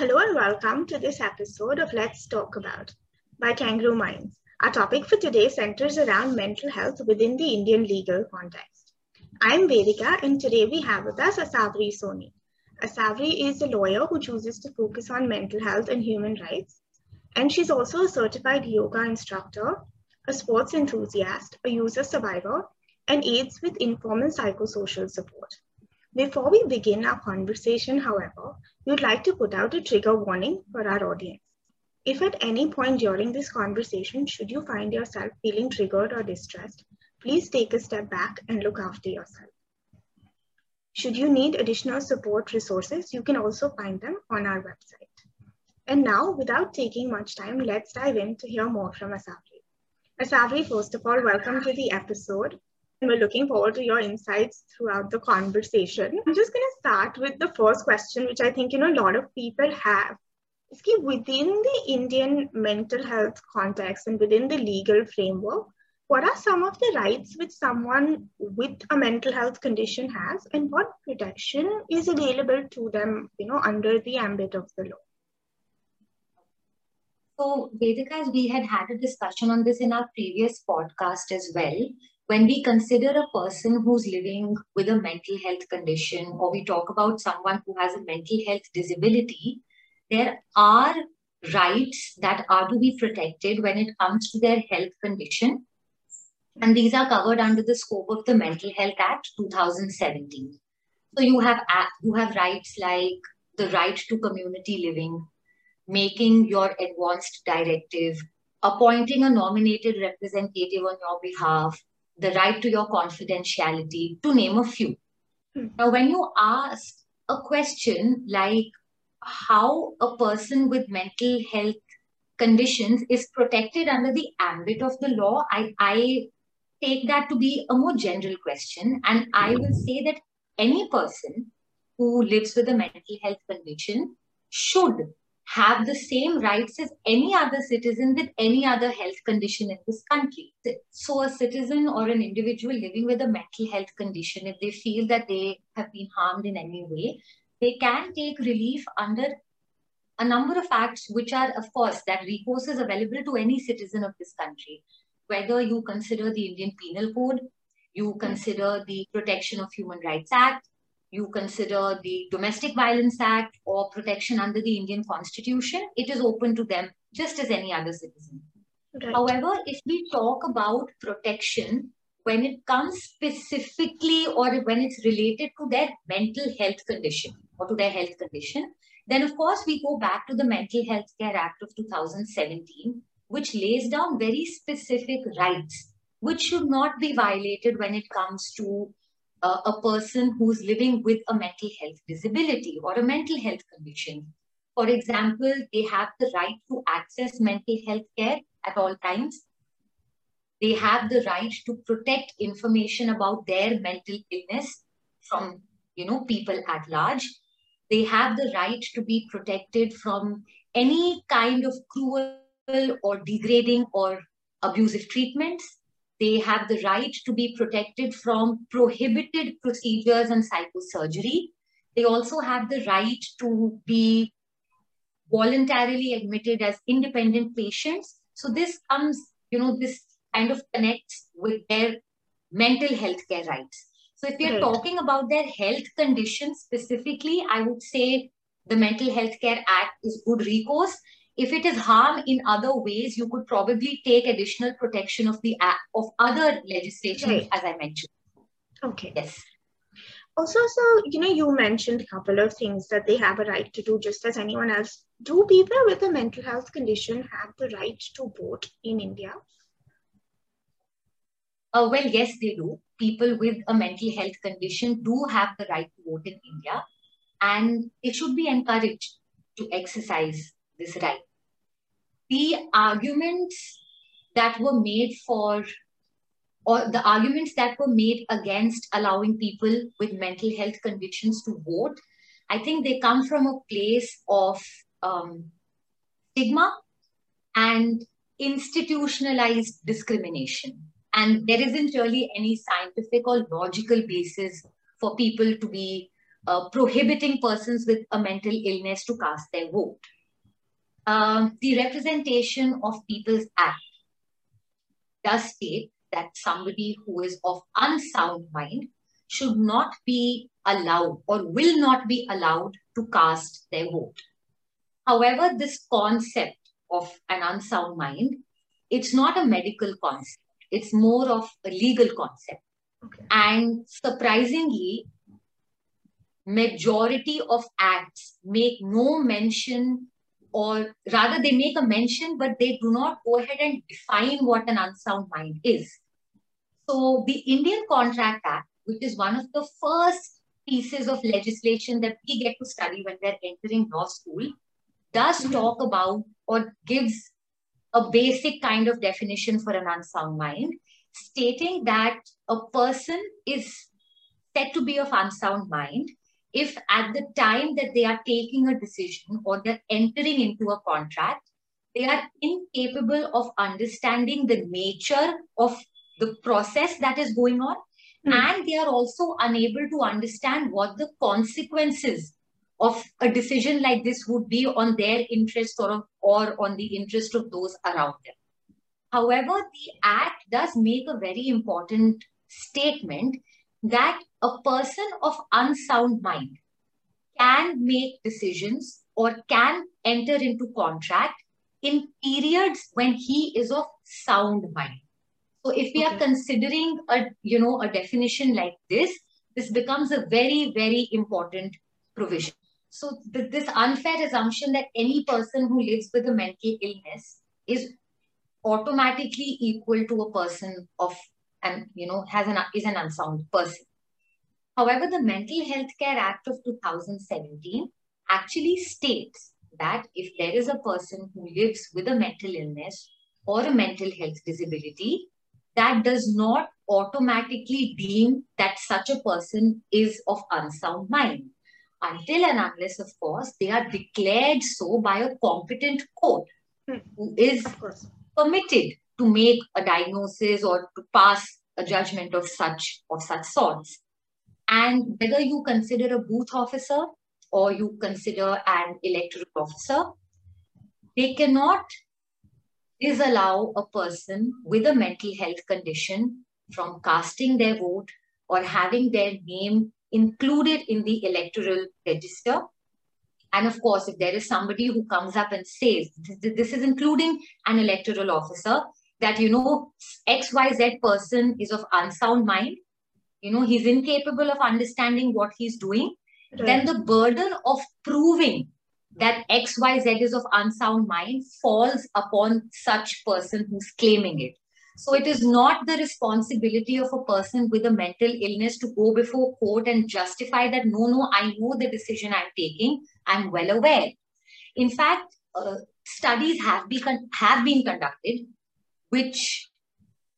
Hello and welcome to this episode of Let's Talk About by Kangaroo Minds. Our topic for today centers around mental health within the Indian legal context. I'm Vedika and today we have with us Asavri Soni. Asavri is a lawyer who chooses to focus on mental health and human rights. And she's also a certified yoga instructor, a sports enthusiast, a user survivor, and aids with informal psychosocial support. Before we begin our conversation, however, we would like to put out a trigger warning for our audience. If at any point during this conversation, should you find yourself feeling triggered or distressed, please take a step back and look after yourself. Should you need additional support resources, you can also find them on our website. And now, without taking much time, let's dive in to hear more from Asavri. Asavri, first of all, welcome to the episode we're looking forward to your insights throughout the conversation. I'm just going to start with the first question, which I think you know a lot of people have. Is within the Indian mental health context and within the legal framework, what are some of the rights which someone with a mental health condition has, and what protection is available to them, you know, under the ambit of the law? So, Vedika, we had had a discussion on this in our previous podcast as well, when we consider a person who's living with a mental health condition or we talk about someone who has a mental health disability, there are rights that are to be protected when it comes to their health condition. And these are covered under the scope of the Mental Health Act 2017. So you have, uh, you have rights like the right to community living, making your advanced directive, appointing a nominated representative on your behalf, the right to your confidentiality, to name a few. Hmm. Now, when you ask a question like how a person with mental health conditions is protected under the ambit of the law, I, I take that to be a more general question. And I will say that any person who lives with a mental health condition should have the same rights as any other citizen with any other health condition in this country. So, a citizen or an individual living with a mental health condition, if they feel that they have been harmed in any way, they can take relief under a number of acts, which are, of course, that recourse is available to any citizen of this country. Whether you consider the Indian Penal Code, you consider the Protection of Human Rights Act, you consider the Domestic Violence Act or protection under the Indian Constitution, it is open to them just as any other citizen. Right. However, if we talk about protection, when it comes specifically or when it's related to their mental health condition or to their health condition, then of course we go back to the Mental Health Care Act of 2017, which lays down very specific rights which should not be violated when it comes to uh, a person who's living with a mental health disability or a mental health condition. For example, they have the right to access mental health care at all times. They have the right to protect information about their mental illness from you know people at large. They have the right to be protected from any kind of cruel or degrading or abusive treatments they have the right to be protected from prohibited procedures and psychosurgery. They also have the right to be voluntarily admitted as independent patients. So this comes, you know, this kind of connects with their mental health care rights. So if you're right. talking about their health conditions specifically, I would say the Mental Health Care Act is good recourse. If it is harm in other ways, you could probably take additional protection of the of other legislation, right. as I mentioned. Okay. Yes. Also, so you know, you mentioned a couple of things that they have a right to do just as anyone else. Do people with a mental health condition have the right to vote in India? Uh, well, yes, they do. People with a mental health condition do have the right to vote in India, and it should be encouraged to exercise this right. The arguments that were made for, or the arguments that were made against allowing people with mental health conditions to vote, I think they come from a place of um, stigma and institutionalized discrimination. And there isn't really any scientific or logical basis for people to be uh, prohibiting persons with a mental illness to cast their vote. Um, the Representation of People's Act does state that somebody who is of unsound mind should not be allowed or will not be allowed to cast their vote. However, this concept of an unsound mind, it's not a medical concept. It's more of a legal concept. Okay. And surprisingly, majority of acts make no mention or rather they make a mention but they do not go ahead and define what an unsound mind is so the indian contract act which is one of the first pieces of legislation that we get to study when we're entering law school does mm-hmm. talk about or gives a basic kind of definition for an unsound mind stating that a person is said to be of unsound mind if at the time that they are taking a decision or they're entering into a contract, they are incapable of understanding the nature of the process that is going on. Mm. And they are also unable to understand what the consequences of a decision like this would be on their interest or, of, or on the interest of those around them. However, the Act does make a very important statement that a person of unsound mind can make decisions or can enter into contract in periods when he is of sound mind so if we okay. are considering a you know a definition like this this becomes a very very important provision so th- this unfair assumption that any person who lives with a mental illness is automatically equal to a person of and you know has an is an unsound person. However the mental health care act of 2017 actually states that if there is a person who lives with a mental illness or a mental health disability that does not automatically deem that such a person is of unsound mind. Until and unless of course they are declared so by a competent court hmm. who is permitted to make a diagnosis or to pass a judgment of such of such sorts. And whether you consider a booth officer or you consider an electoral officer, they cannot disallow a person with a mental health condition from casting their vote or having their name included in the electoral register. And of course, if there is somebody who comes up and says, this is including an electoral officer, that you know xyz person is of unsound mind. You know he's incapable of understanding what he's doing. Right. then the burden of proving that xyz is of unsound mind falls upon such person who's claiming it. So it is not the responsibility of a person with a mental illness to go before court and justify that no no i know the decision i'm taking. I'm well aware. In fact uh, studies have been have been conducted which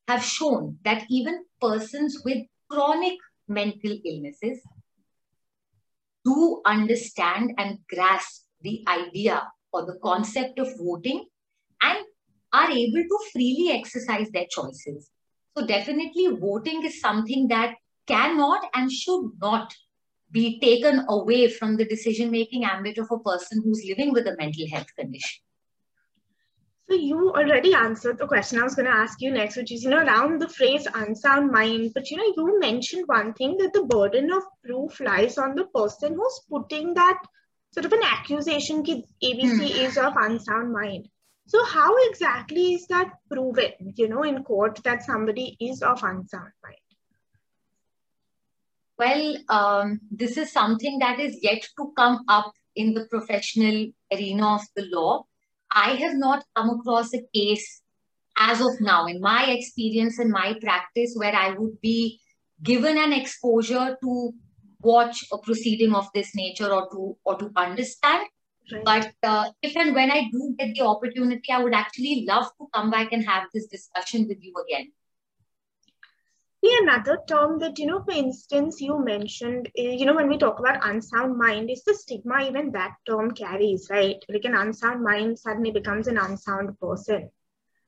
have shown that even persons with chronic mental illnesses do understand and grasp the idea or the concept of voting and are able to freely exercise their choices. So, definitely, voting is something that cannot and should not be taken away from the decision making ambit of a person who's living with a mental health condition. So you already answered the question I was going to ask you next, which is, you know, around the phrase unsound mind. But, you know, you mentioned one thing that the burden of proof lies on the person who's putting that sort of an accusation that ABC hmm. is of unsound mind. So how exactly is that proven, you know, in court that somebody is of unsound mind? Well, um, this is something that is yet to come up in the professional arena of the law I have not come across a case as of now in my experience and my practice where I would be given an exposure to watch a proceeding of this nature or to or to understand. Right. But uh, if and when I do get the opportunity, I would actually love to come back and have this discussion with you again another term that you know for instance you mentioned eh, you know when we talk about unsound mind is the stigma even that term carries right? Like an unsound mind suddenly becomes an unsound person.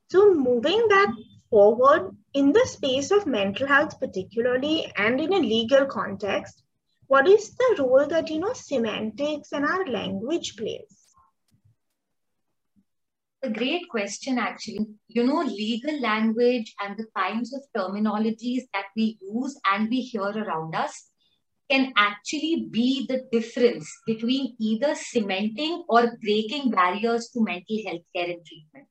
So moving that forward in the space of mental health particularly and in a legal context what is the role that you know semantics and our language plays a great question actually you know legal language and the kinds of terminologies that we use and we hear around us can actually be the difference between either cementing or breaking barriers to mental health care and treatment.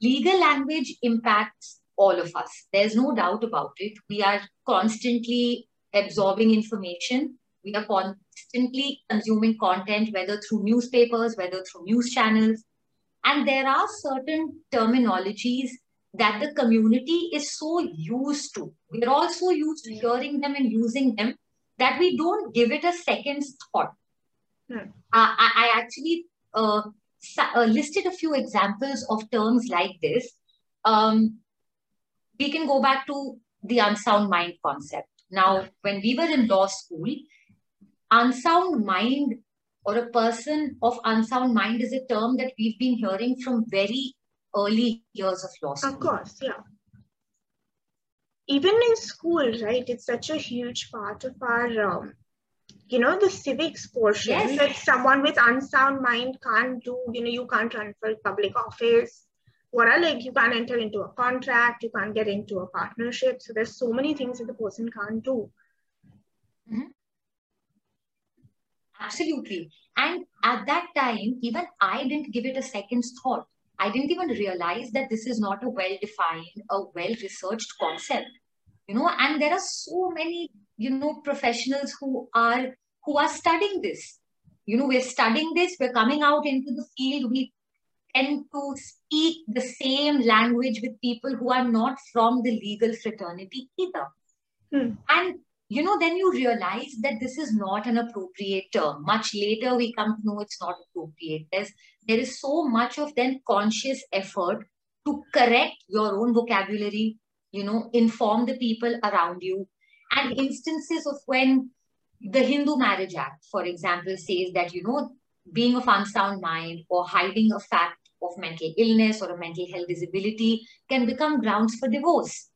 Legal language impacts all of us. There's no doubt about it. We are constantly absorbing information. We are constantly consuming content, whether through newspapers, whether through news channels. And there are certain terminologies that the community is so used to. We're also used to hearing them and using them that we don't give it a second thought. Hmm. I, I, actually uh, uh, listed a few examples of terms like this. Um, we can go back to the unsound mind concept. Now, when we were in law school, unsound mind or a person of unsound mind is a term that we've been hearing from very early years of law school. Of course, yeah even in school, right, it's such a huge part of our, um, you know, the civics portion yes. that someone with unsound mind can't do, you know, you can't run for public office. What are like, you can't enter into a contract, you can't get into a partnership. So there's so many things that the person can't do. Mm-hmm. Absolutely. And at that time, even I didn't give it a second's thought. I didn't even realize that this is not a well defined, a well researched concept. You know, and there are so many, you know, professionals who are who are studying this. You know, we're studying this, we're coming out into the field, we tend to speak the same language with people who are not from the legal fraternity either. Hmm. And you know, then you realize that this is not an appropriate term. Much later, we come to know it's not appropriate. There's, there is so much of then conscious effort to correct your own vocabulary, you know, inform the people around you. And instances of when the Hindu Marriage Act, for example, says that, you know, being of unsound mind or hiding a fact of mental illness or a mental health disability can become grounds for divorce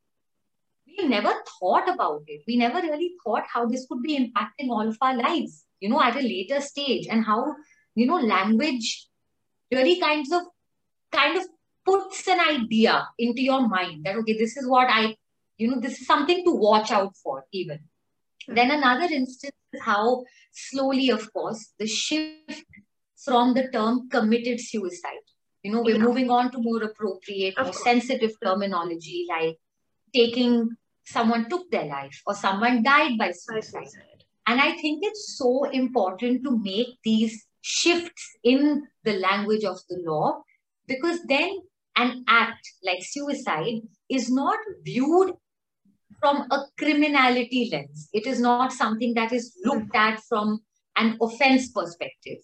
we never thought about it. We never really thought how this could be impacting all of our lives, you know, at a later stage and how, you know, language really kinds of kind of puts an idea into your mind that, okay, this is what I, you know, this is something to watch out for even. Then another instance is how slowly, of course, the shift from the term committed suicide. You know, we're yeah. moving on to more appropriate, more sensitive terminology like taking someone took their life or someone died by suicide. And I think it's so important to make these shifts in the language of the law because then an act like suicide is not viewed from a criminality lens. It is not something that is looked at from an offense perspective.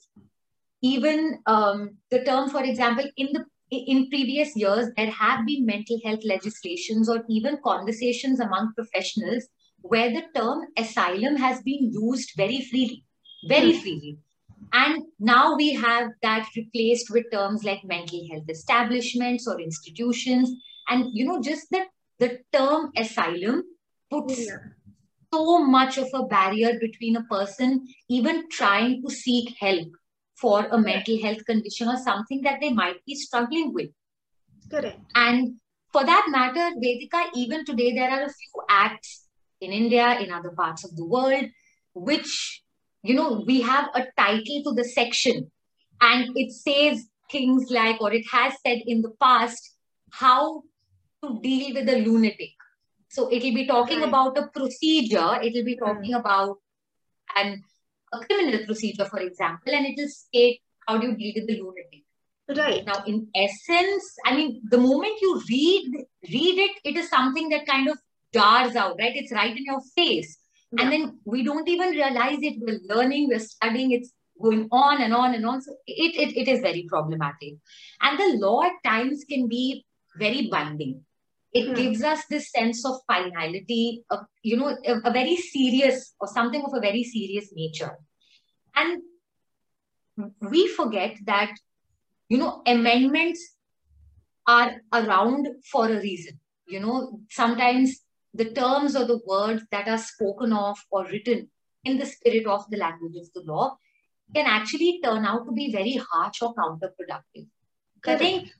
Even um, the term, for example, in the in previous years, there have been mental health legislations or even conversations among professionals where the term asylum has been used very freely, very hmm. freely. And now we have that replaced with terms like mental health establishments or institutions. And, you know, just that the term asylum puts yeah. so much of a barrier between a person even trying to seek help for a mental health condition or something that they might be struggling with. Correct. And for that matter, Vedika, even today, there are a few acts in India, in other parts of the world, which, you know, we have a title to the section and it says things like, or it has said in the past, how to deal with a lunatic. So it'll be talking right. about a procedure, it'll be talking mm. about an a criminal procedure, for example, and it will state how do you deal with the lunatic. Right. Now, in essence, I mean, the moment you read read it, it is something that kind of jars out, right? It's right in your face. Yeah. And then we don't even realize it. We're learning, we're studying, it's going on and on and on. So it, it, it is very problematic. And the law at times can be very binding. It hmm. gives us this sense of finality, of, you know, a, a very serious or something of a very serious nature. And we forget that, you know, amendments are around for a reason. You know, sometimes the terms or the words that are spoken of or written in the spirit of the language of the law can actually turn out to be very harsh or counterproductive. I think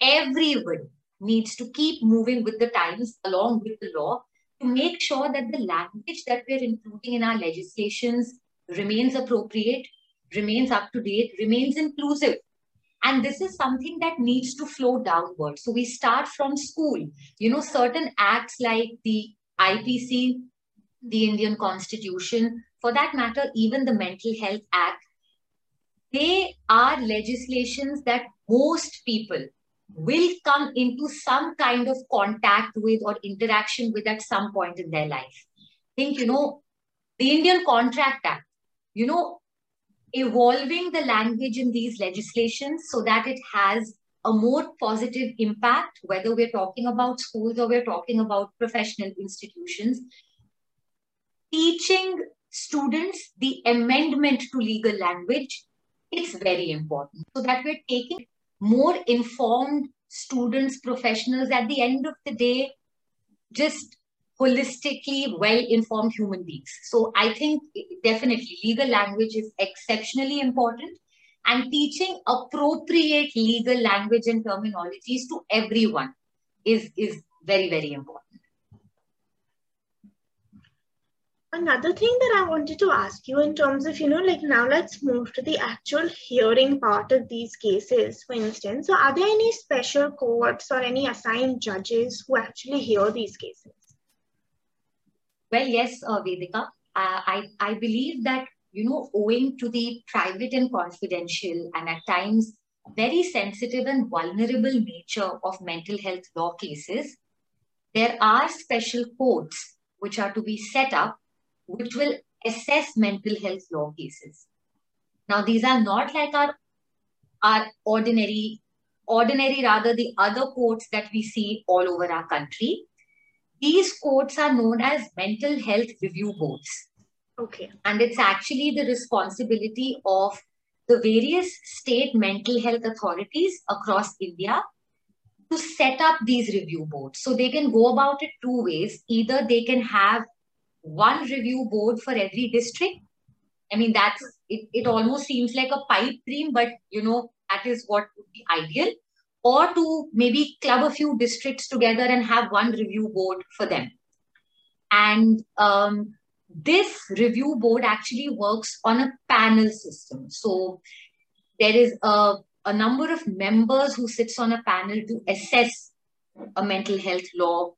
everybody needs to keep moving with the times along with the law to make sure that the language that we're including in our legislations remains appropriate, remains up to date, remains inclusive. And this is something that needs to flow downward. So we start from school. You know, certain acts like the IPC, the Indian Constitution, for that matter, even the Mental Health Act, they are legislations that most people will come into some kind of contact with or interaction with at some point in their life. Think, you know, the Indian Contract Act, you know, evolving the language in these legislations so that it has a more positive impact, whether we're talking about schools or we're talking about professional institutions. Teaching students the amendment to legal language, it's very important so that we're taking more informed students, professionals, at the end of the day, just holistically well-informed human beings. So I think definitely legal language is exceptionally important and teaching appropriate legal language and terminologies to everyone is, is very, very important. Another thing that I wanted to ask you in terms of, you know, like now let's move to the actual hearing part of these cases, for instance. So are there any special courts or any assigned judges who actually hear these cases? Well, yes, uh, Vedika. Uh, I, I believe that, you know, owing to the private and confidential and at times very sensitive and vulnerable nature of mental health law cases, there are special courts which are to be set up which will assess mental health law cases. Now, these are not like our, our ordinary, ordinary rather the other courts that we see all over our country. These courts are known as mental health review boards. Okay. And it's actually the responsibility of the various state mental health authorities across India to set up these review boards. So they can go about it two ways. Either they can have one review board for every district. I mean, that's it, it almost seems like a pipe dream, but you know, that is what would be ideal. Or to maybe club a few districts together and have one review board for them. And um, this review board actually works on a panel system. So there is a, a number of members who sits on a panel to assess a mental health law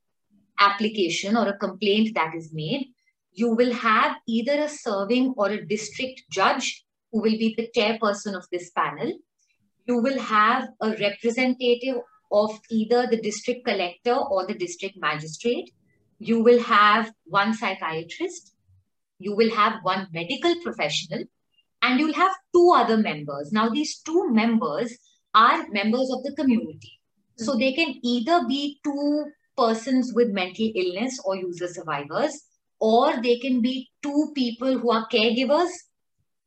application or a complaint that is made, you will have either a serving or a district judge who will be the chairperson of this panel. You will have a representative of either the district collector or the district magistrate. You will have one psychiatrist. You will have one medical professional. And you'll have two other members. Now, these two members are members of the community. So hmm. they can either be two persons with mental illness or user survivors, or they can be two people who are caregivers,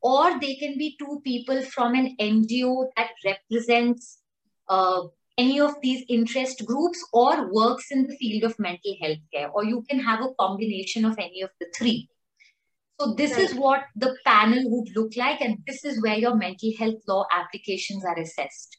or they can be two people from an NGO that represents uh, any of these interest groups or works in the field of mental health care, or you can have a combination of any of the three. So this right. is what the panel would look like, and this is where your mental health law applications are assessed.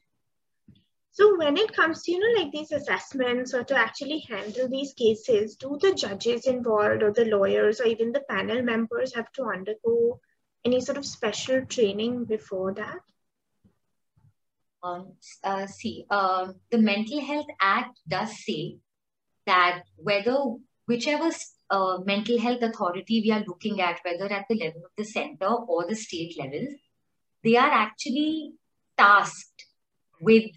So when it comes to, you know, like these assessments or to actually handle these cases, do the judges involved or the lawyers or even the panel members have to undergo any sort of special training before that? Um, uh, see, uh, the Mental Health Act does say that whether whichever uh, mental health authority we are looking at, whether at the level of the center or the state level, they are actually tasked with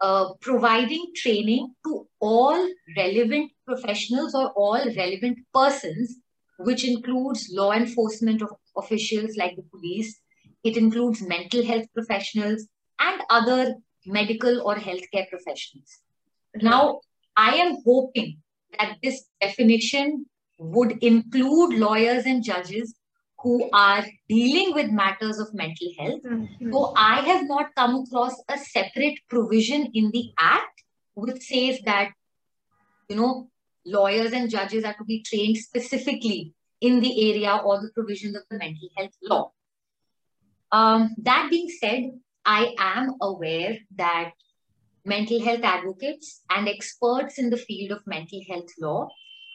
uh, providing training to all relevant professionals or all relevant persons, which includes law enforcement of officials like the police. It includes mental health professionals and other medical or healthcare professionals. Now, I am hoping that this definition would include lawyers and judges who are dealing with matters of mental health. Mm-hmm. So I have not come across a separate provision in the Act which says that, you know, lawyers and judges are to be trained specifically in the area or the provisions of the mental health law. Um, that being said, I am aware that mental health advocates and experts in the field of mental health law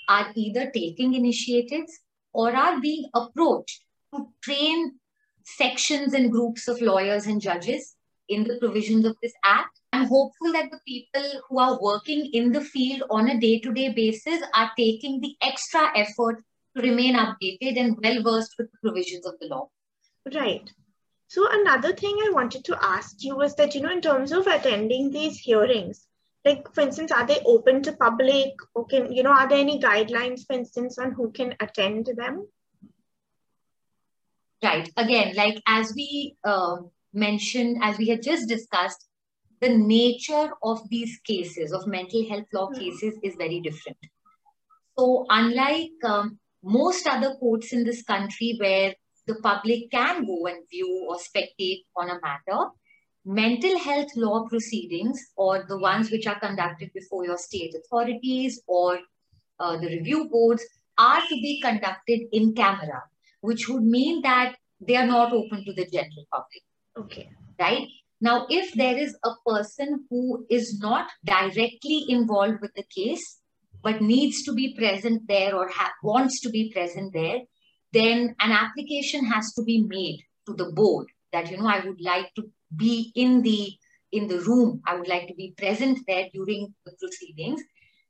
are either taking initiatives or are being approached to train sections and groups of lawyers and judges in the provisions of this act. I'm hopeful that the people who are working in the field on a day to day basis are taking the extra effort to remain updated and well versed with the provisions of the law. Right. So another thing I wanted to ask you was that, you know, in terms of attending these hearings, like for instance, are they open to public or can, you know, are there any guidelines, for instance, on who can attend them? Right. Again, like as we uh, mentioned, as we had just discussed, the nature of these cases, of mental health law mm-hmm. cases, is very different. So, unlike um, most other courts in this country where the public can go and view or spectate on a matter. Mental health law proceedings, or the ones which are conducted before your state authorities or uh, the review boards, are to be conducted in camera, which would mean that they are not open to the general public. Okay. Right? Now, if there is a person who is not directly involved with the case, but needs to be present there or ha- wants to be present there, then an application has to be made to the board that you know I would like to be in the in the room. I would like to be present there during the proceedings.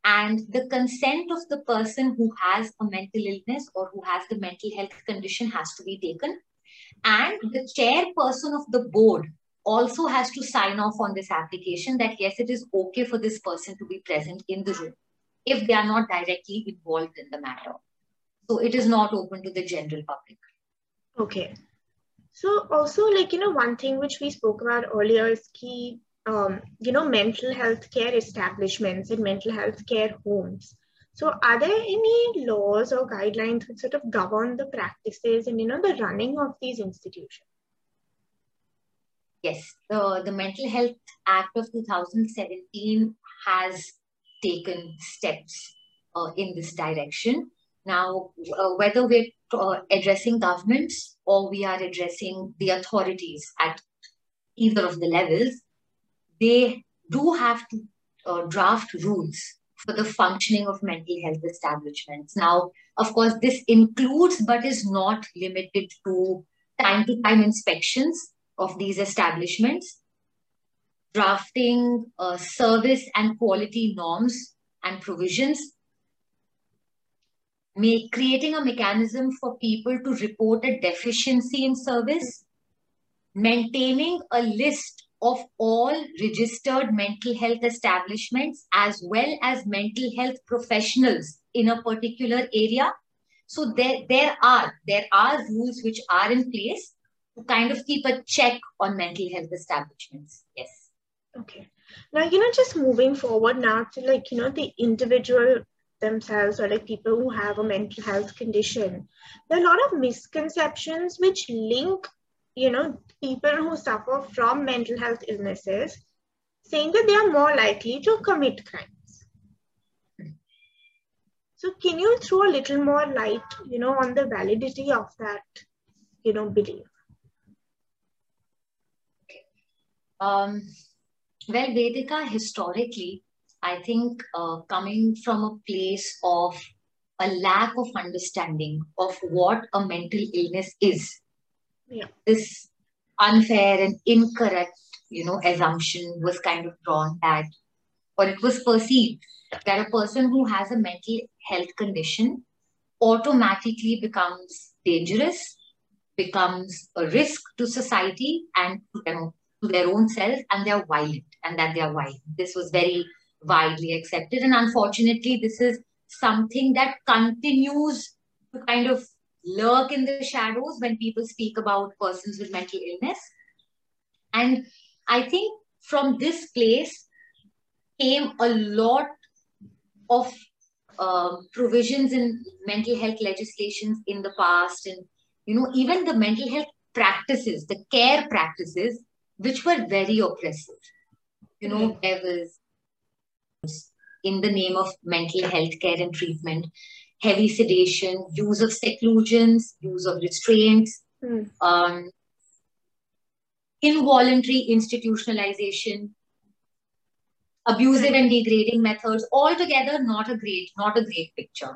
And the consent of the person who has a mental illness or who has the mental health condition has to be taken. And the chairperson of the board also has to sign off on this application that yes, it is okay for this person to be present in the room if they are not directly involved in the matter. So it is not open to the general public. Okay. So also like, you know, one thing which we spoke about earlier is key, um, you know, mental health care establishments and mental health care homes. So are there any laws or guidelines that sort of govern the practices and, you know, the running of these institutions? Yes, the, the Mental Health Act of 2017 has taken steps uh, in this direction. Now, uh, whether we're uh, addressing governments or we are addressing the authorities at either of the levels, they do have to uh, draft rules for the functioning of mental health establishments. Now, of course, this includes but is not limited to time to time inspections of these establishments, drafting uh, service and quality norms and provisions make, creating a mechanism for people to report a deficiency in service, maintaining a list of all registered mental health establishments as well as mental health professionals in a particular area. So there, there are there are rules which are in place to kind of keep a check on mental health establishments. Yes. Okay. Now, you know, just moving forward now to like, you know, the individual themselves or like people who have a mental health condition. There are a lot of misconceptions which link you know people who suffer from mental health illnesses saying that they are more likely to commit crimes. So can you throw a little more light you know on the validity of that you know belief? Um well vedika historically I think uh, coming from a place of a lack of understanding of what a mental illness is. Yeah. This unfair and incorrect, you know, assumption was kind of drawn that, or it was perceived that a person who has a mental health condition automatically becomes dangerous, becomes a risk to society and to, them, to their own self, and they are violent, and that they are violent. This was very widely accepted. And unfortunately, this is something that continues to kind of lurk in the shadows when people speak about persons with mental illness. And I think from this place came a lot of uh, provisions in mental health legislations in the past and you know even the mental health practices the care practices which were very oppressive you know there was in the name of mental health care and treatment. heavy sedation, use of seclusions, use of restraints, Mm. um, involuntary institutionalization, abusive and degrading methods, altogether not a great, not a great picture.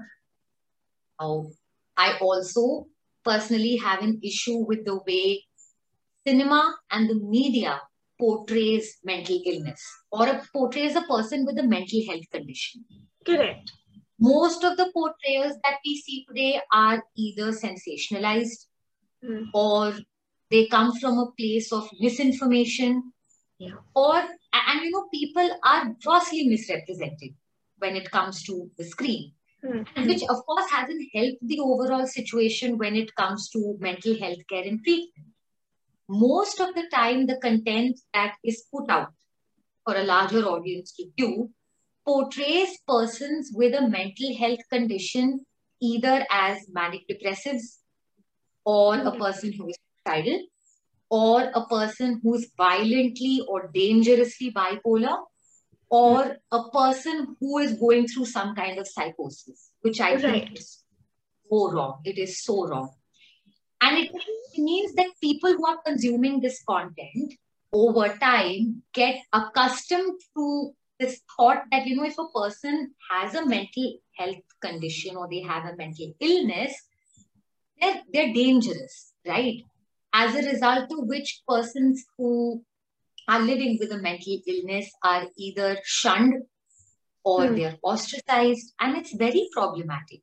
I also personally have an issue with the way cinema and the media portrays mental illness or a, portrays a person with a mental health condition. Correct. Most of the portrayals that we see today are either sensationalized Mm. or they come from a place of misinformation Yeah. or and you know people are grossly misrepresented when it comes to the screen Mm. which of course hasn't helped the overall situation when it comes to mental health care and treatment most of the time the content that is put out for a larger audience to view portrays persons with a mental health condition either as manic depressives or a Mhm. person who is suicidal or a person who is violently or dangerously bipolar or a person who is going through some kind of psychosis which i Right. think is so wrong it is so wrong and it means that people who are consuming this content over time get accustomed to this thought that you know if a person has a mental health condition or they have a mental illness they're, they're dangerous right? As a result of which persons who are living with a mental illness are either shunned or Hmm. they're ostracized and it's very problematic.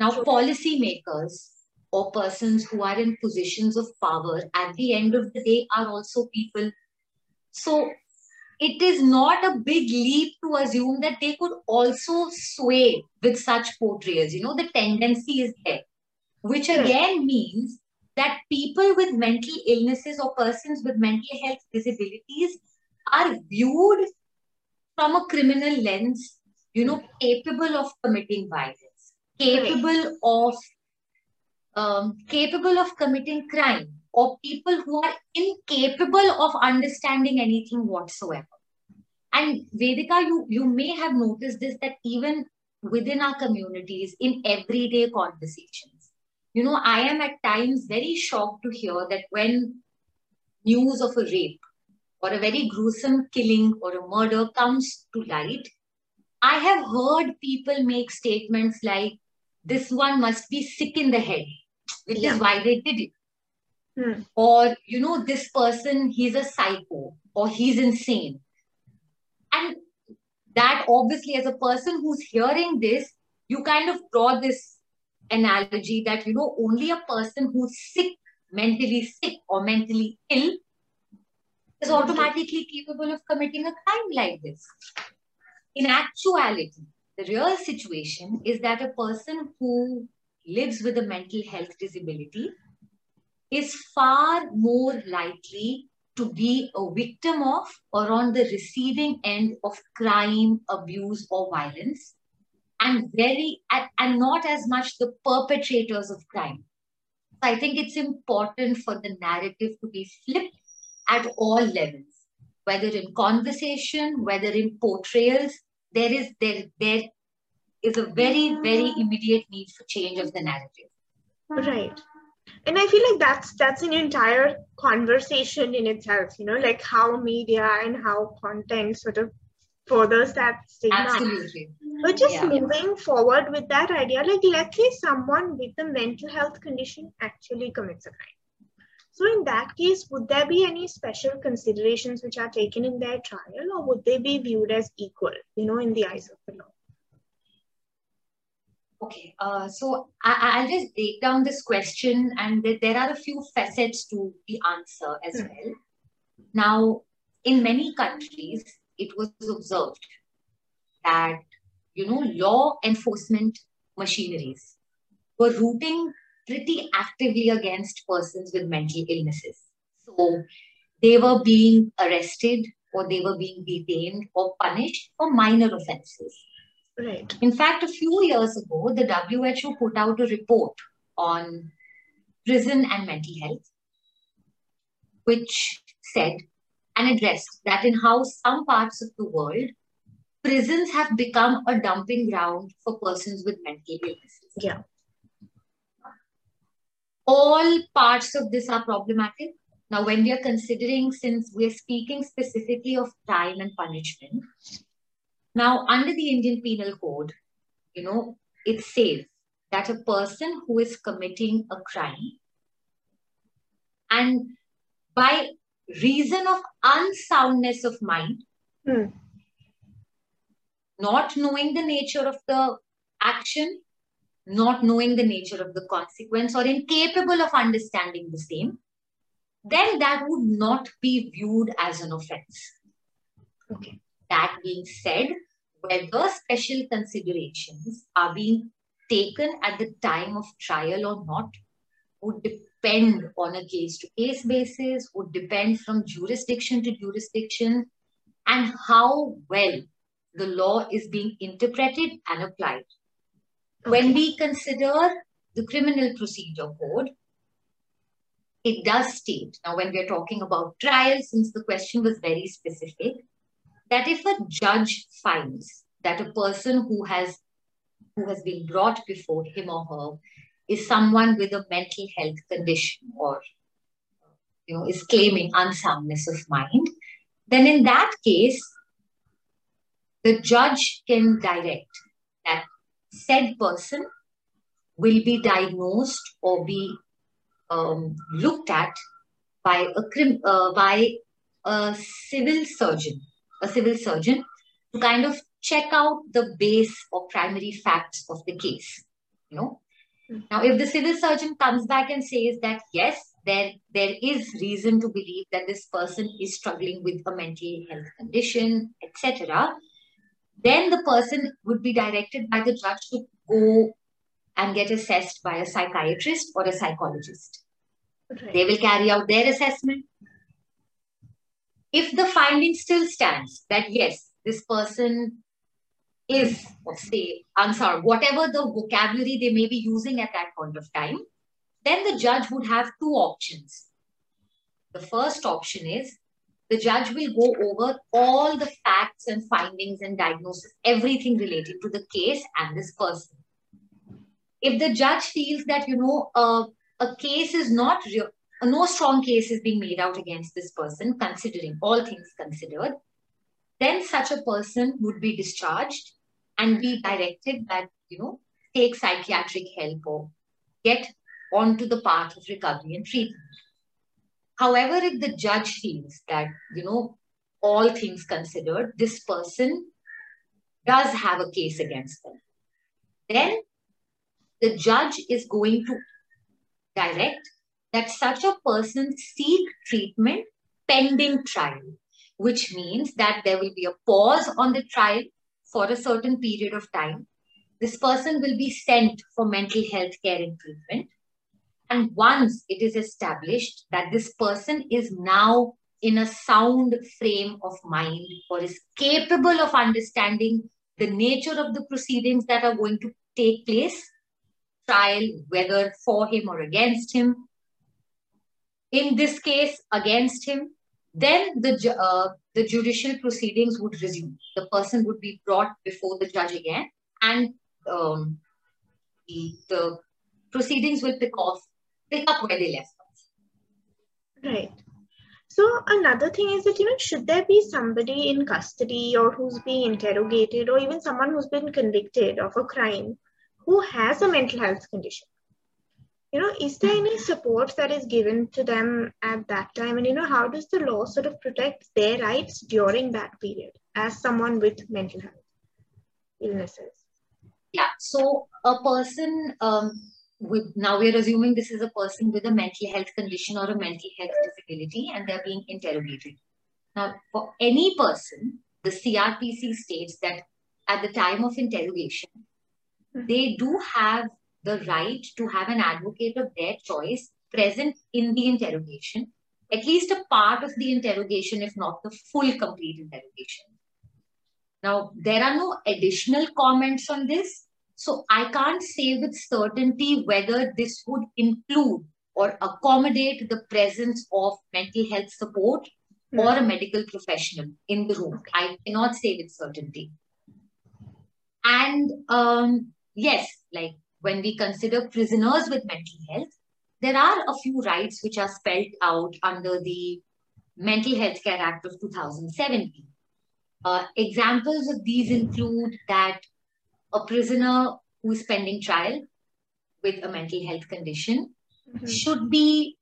Now policymakers or persons who are in positions of power at the end of the day are also people. So it is not a big leap to assume that they could also sway with such portrayals you know the tendency is there which again means that people with mental illnesses or persons with mental health disabilities are viewed from a criminal lens, you know, capable of committing violence, capable of um, capable of committing crime, or people who are incapable of understanding anything whatsoever. And Vedika, you, you may have noticed this that even within our communities, in everyday conversations, you know, I am at times very shocked to hear that when news of a rape or a very gruesome killing or a murder comes to light, I have heard people make statements like, this one must be sick in the head, which Yeah. is why they did it. Hmm. Or, you know, this person, he's a psycho or he's insane. And that obviously, as a person who's hearing this, you kind of draw this analogy that, you know, only a person who's sick, mentally sick or mentally ill is Mhm. automatically capable of committing a crime like this. In actuality, the real situation is that a person who lives with a mental health disability is far more likely to be a victim of or on the receiving end of crime, abuse, or violence, and very and, not as much the perpetrators of crime. So I think it's important for the narrative to be flipped at all levels, whether in conversation, whether in portrayals. There is there there is a very very immediate need for change of the narrative. Right. And I feel like that's that's an entire conversation in itself, you know, like how media and how content sort of furthers that stigma. Absolutely. But just Yeah. moving forward with that idea, like let's say someone with a mental health condition actually commits a crime. So in that case, would there be any special considerations which are taken in their trial, or would they be viewed as equal, you know, in the eyes of the law? Okay, uh, so I, I'll just break down this question, and th- there are a few facets to the answer as Hmm. well. Now, in many countries, it was observed that you know law enforcement machineries were rooting pretty actively against persons with mental illnesses. So they were being arrested, or they were being detained, or punished for minor offenses. Right. In fact, a few years ago, the WHO put out a report on prison and mental health, which said and addressed that in how some parts of the world, prisons have become a dumping ground for persons with mental illnesses. Yeah. All parts of this are problematic. Now, when we are considering, since we're speaking specifically of crime and punishment, now under the Indian Penal Code, you know, it says that a person who is committing a crime and by reason of unsoundness of mind, Hmm. not knowing the nature of the action, not knowing the nature of the consequence, or incapable of understanding the same, then that would not be viewed as an offense. Okay. That being said, whether special considerations are being taken at the time of trial or not would depend on a case to case basis, would depend from jurisdiction to jurisdiction, and how well the law is being interpreted and applied. When we consider the criminal procedure code, it does state, now when we're talking about trial, since the question was very specific, that if a judge finds that a person who has who has been brought before him or her is someone with a mental health condition or you know is claiming unsoundness of mind, then in that case, the judge can direct that said person will be diagnosed or be um, looked at by a uh, by a civil surgeon, a civil surgeon to kind of check out the base or primary facts of the case. You know, Mm. now if the civil surgeon comes back and says that yes, there there is reason to believe that this person is struggling with a mental health condition, etc., then the person would be directed by the judge to go and get assessed by a psychiatrist or a psychologist. Right. They will carry out their assessment. If the finding still stands that yes, this person is, or say, unsound, whatever the vocabulary they may be using at that point of time, then the judge would have two options. The first option is the judge will go over all the facts and findings and diagnosis, everything related to the case and this person. If the judge feels that, you know, uh, a case is not real, no strong case is being made out against this person, considering all things considered, then such a person would be discharged and be directed that, you know, take psychiatric help or get onto the path of recovery and treatment. However, if the judge feels that, you know, all things considered, this person does have a case against them, then the judge is going to direct that such a person seek treatment pending trial, which means that there will be a pause on the trial for a certain period of time. This person will be sent for mental health care and treatment. And once it is established that this person is now in a sound frame of mind or is capable of understanding the nature of the proceedings that are going to take place, trial, whether for him or against him, in this case against him, then the, uh, the judicial proceedings would resume. The person would be brought before the judge again and um, the, the proceedings will pick off, pick up where they left off. Right. So another thing is that, you know, should there be somebody in custody or who's being interrogated or even someone who's been convicted of a crime who has a mental health condition? You know, is there any support that is given to them at that time? And, you know, how does the law sort of protect their rights during that period as someone with mental health illnesses? Yeah. So a person um, with now we're assuming this is a person with a mental health condition or a mental health disability, and they're being interrogated. Now, for any person, the CRPC states that at the time of interrogation, Mhm. they do have the right to have an advocate of their choice present in the interrogation, at least a part of the interrogation, if not the full complete interrogation. Now, there are no additional comments on this. So I can't say with certainty whether this would include or accommodate the presence of mental health support or a medical professional in the room. I cannot say with certainty. And um, yes, like when we consider prisoners with mental health, there are a few rights which are spelled out under the Mental Health Care Act of 2017. Uh, examples of these include that a prisoner who is pending trial with a mental health condition mm-hmm. should be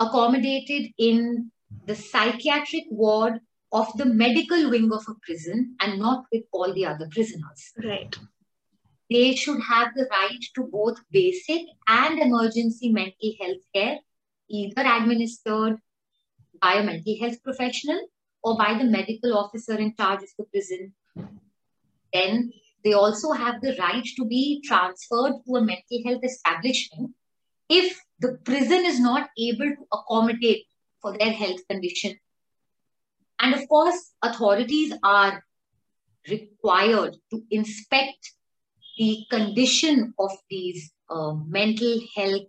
accommodated in the psychiatric ward of the medical wing of a prison and not with all the other prisoners. Right. They should have the right to both basic and emergency mental health care, either administered by a mental health professional or by the medical officer in charge of the prison. Then they also have the right to be transferred to a mental health establishment if the prison is not able to accommodate for their health condition. And of course, authorities are required to inspect the condition of these uh, mental health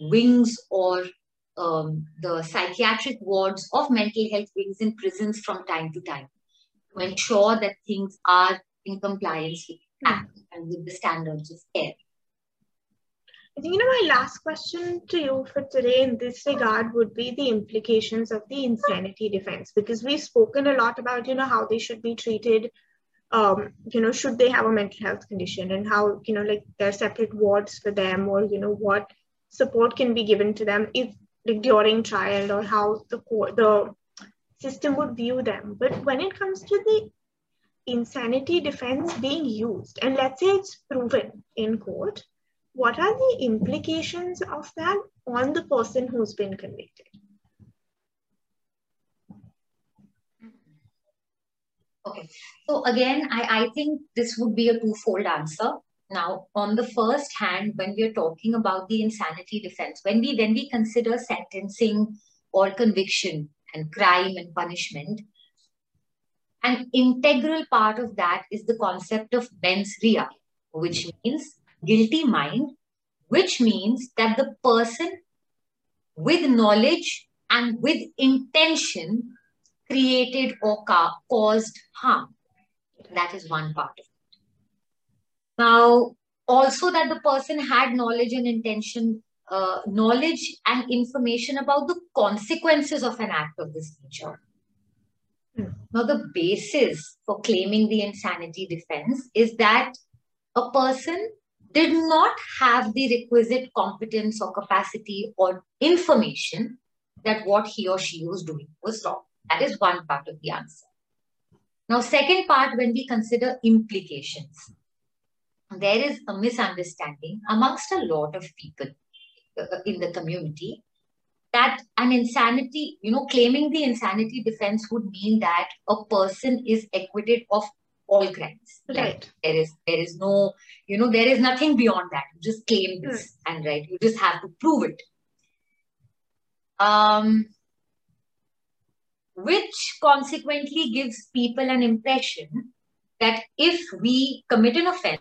wings or um, the psychiatric wards of mental health wings in prisons from time to time to ensure that things are in compliance with the Act and with the standards of care. I think, you know, my last question to you for today in this regard would be the implications of the insanity defense, because we've spoken a lot about, you know, how they should be treated, um, you know, should they have a mental health condition and how, you know, like there are separate wards for them or, you know, what support can be given to them if like during trial or how the court, the system would view them. But when it comes to the insanity defense being used, and let's say it's proven in court, what are the implications of that on the person who's been convicted? Okay, so again, I, I think this would be a twofold answer. Now, on the first hand, when we are talking about the insanity defense, when we when we consider sentencing or conviction and crime and punishment, an integral part of that is the concept of mens rea, which means guilty mind, which means that the person with knowledge and with intention created or ca- caused harm. That is one part of it. Now, also that the person had knowledge and intention, uh, knowledge and information about the consequences of an act of this nature. Hmm. Now, the basis for claiming the insanity defense is that a person did not have the requisite competence or capacity or information that what he or she was doing was wrong. That is one part of the answer. Now, second part, when we consider implications, there is a misunderstanding amongst a lot of people uh, in the community that an insanity, you know, claiming the insanity defense would mean that a person is acquitted of all crimes. Right. There is there is no, you know, there is nothing beyond that. You just claim this hmm. and right, you just have to prove it. Um which consequently gives people an impression that if we commit an offense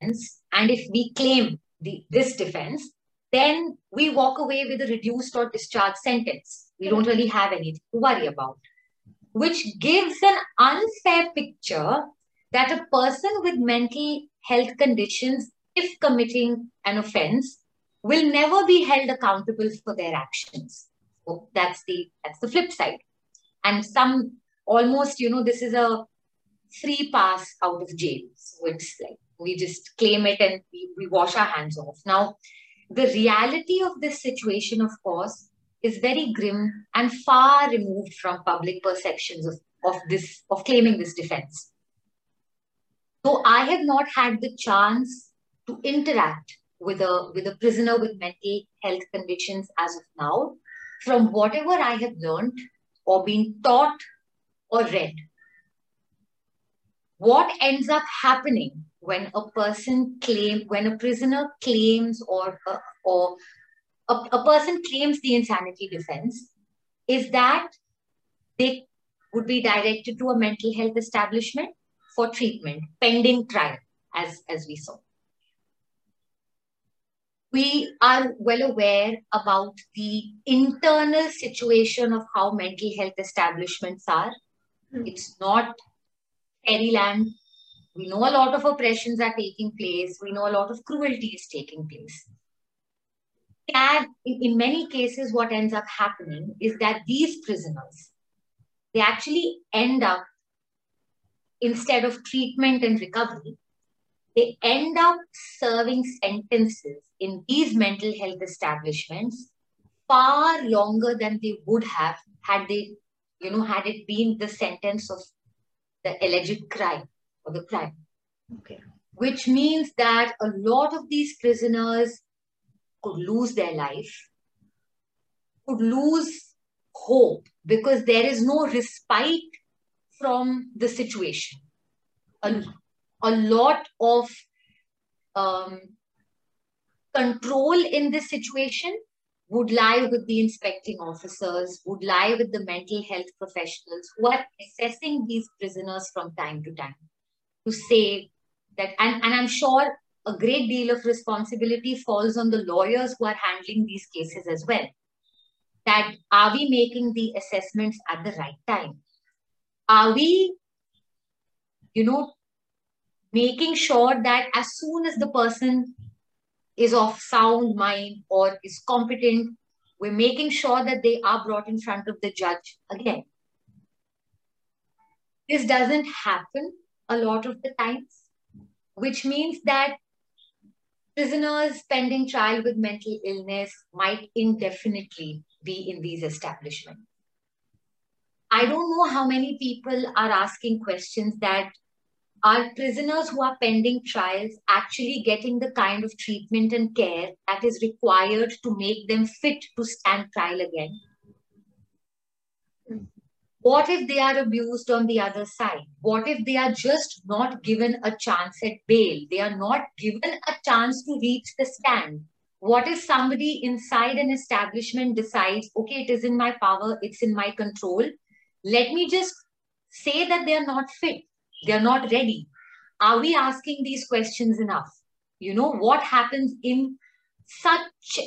and if we claim the, this defense, then we walk away with a reduced or discharged sentence. We don't really have anything to worry about, which gives an unfair picture that a person with mental health conditions, if committing an offense, will never be held accountable for their actions. That's the that's the flip side. And some almost, you know, this is a free pass out of jail. So it's like we just claim it and we, we wash our hands off. Now, the reality of this situation, of course, is very grim and far removed from public perceptions of, of this of claiming this defense. So I have not had the chance to interact with a with a prisoner with mental health conditions as of now. From whatever I have learned or been taught or read, what ends up happening when a person claim when a prisoner claims or uh, or a, a person claims the insanity defense is that they would be directed to a mental health establishment for treatment pending trial as as we saw we are well aware about the internal situation of how mental health establishments are. Mm. It's not fairyland. We know a lot of oppressions are taking place. We know a lot of cruelty is taking place. And in, in many cases, what ends up happening is that these prisoners, they actually end up, instead of treatment and recovery, they end up serving sentences in these mental health establishments far longer than they would have had they, you know, had it been the sentence of the alleged crime or the crime. Okay. Which means that a lot of these prisoners could lose their life, could lose hope because there is no respite from the situation. A, hmm. A lot of um, control in this situation would lie with the inspecting officers, would lie with the mental health professionals who are assessing these prisoners from time to time to say that, and, and I'm sure a great deal of responsibility falls on the lawyers who are handling these cases as well. That are we making the assessments at the right time? Are we, you know, making sure that as soon as the person is of sound mind or is competent, we're making sure that they are brought in front of the judge again. This doesn't happen a lot of the times, which means that prisoners pending trial with mental illness might indefinitely be in these establishments. I don't know how many people are asking questions that are prisoners who are pending trials actually getting the kind of treatment and care that is required to make them fit to stand trial again? Hmm. What if they are abused on the other side? What if they are just not given a chance at bail? They are not given a chance to reach the stand. What if somebody inside an establishment decides, okay, it is in my power, it's in my control. Let me just say that they are not fit, they are not ready. Are we asking these questions enough? You know, what happens in such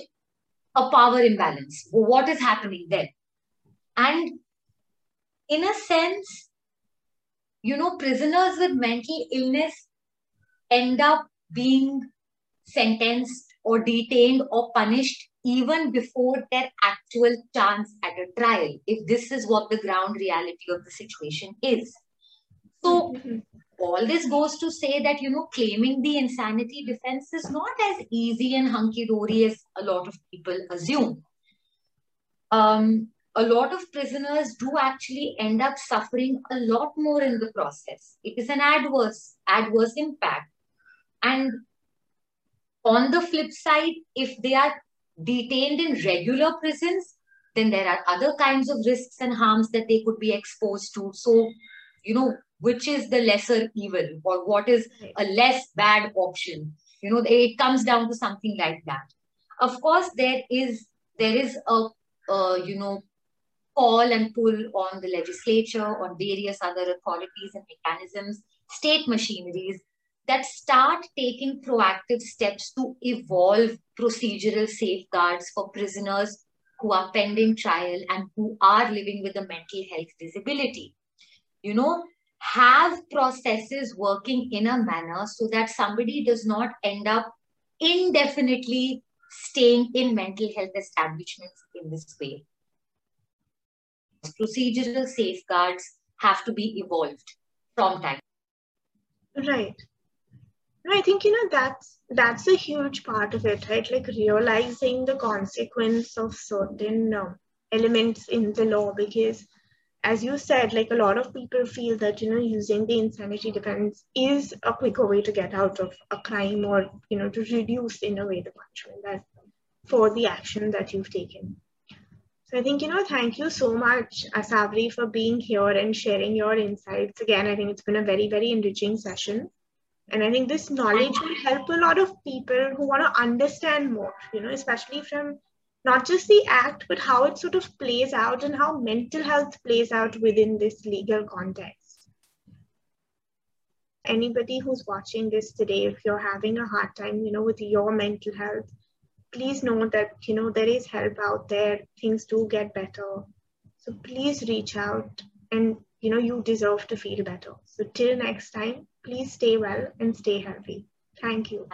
a power imbalance? What is happening there? And in a sense, you know, prisoners with mental illness end up being sentenced or detained or punished even before their actual chance at a trial, if this is what the ground reality of the situation is. So, mm-hmm. all this goes to say that, you know, claiming the insanity defense is not as easy and hunky dory as a lot of people assume. Um, a lot of prisoners do actually end up suffering a lot more in the process. It is an adverse, adverse impact. And on the flip side, if they are detained in regular prisons, then there are other kinds of risks and harms that they could be exposed to. So, you know, which is the lesser evil or what is a less bad option? You know, it comes down to something like that. Of course, there is there is a, a you know call and pull on the legislature, on various other authorities and mechanisms, state machineries that start taking proactive steps to evolve procedural safeguards for prisoners who are pending trial and who are living with a mental health disability. You know, have processes working in a manner so that somebody does not end up indefinitely staying in mental health establishments in this way procedural safeguards have to be evolved from time. Right. I think you know that's that's a huge part of it, right? Like realizing the consequence of certain um, elements in the law, because as you said, like a lot of people feel that you know using the insanity defense is a quicker way to get out of a crime, or you know to reduce in a way the punishment that for the action that you've taken. So I think, you know, thank you so much, Asabri, for being here and sharing your insights. Again, I think it's been a very, very enriching session. And I think this knowledge will help a lot of people who want to understand more, you know, especially from not just the act, but how it sort of plays out and how mental health plays out within this legal context. Anybody who's watching this today, if you're having a hard time, you know, with your mental health, please know that you know there is help out there things do get better so please reach out and you know you deserve to feel better so till next time Please stay well and stay healthy. Thank you.